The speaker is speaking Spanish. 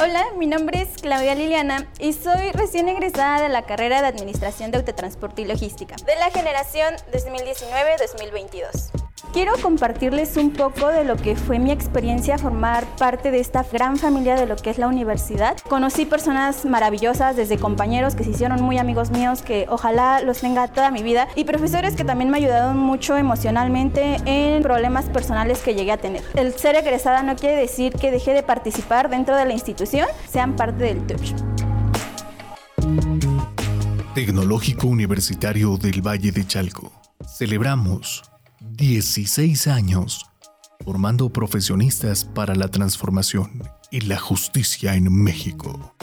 Hola, mi nombre es Claudia Liliana y soy recién egresada de la carrera de Administración de Autotransporte y Logística de la generación 2019-2022. Quiero compartirles un poco de lo que fue mi experiencia formar parte de esta gran familia de lo que es la universidad. Conocí personas maravillosas, desde compañeros que se hicieron muy amigos míos, que ojalá los tenga toda mi vida, y profesores que también me ayudaron mucho emocionalmente en problemas personales que llegué a tener. El ser egresada no quiere decir que dejé de participar dentro de la institución, sean parte del TUCH. Tecnológico Universitario del Valle de Chalco. Celebramos 16 años formando profesionistas para la transformación y la justicia en México.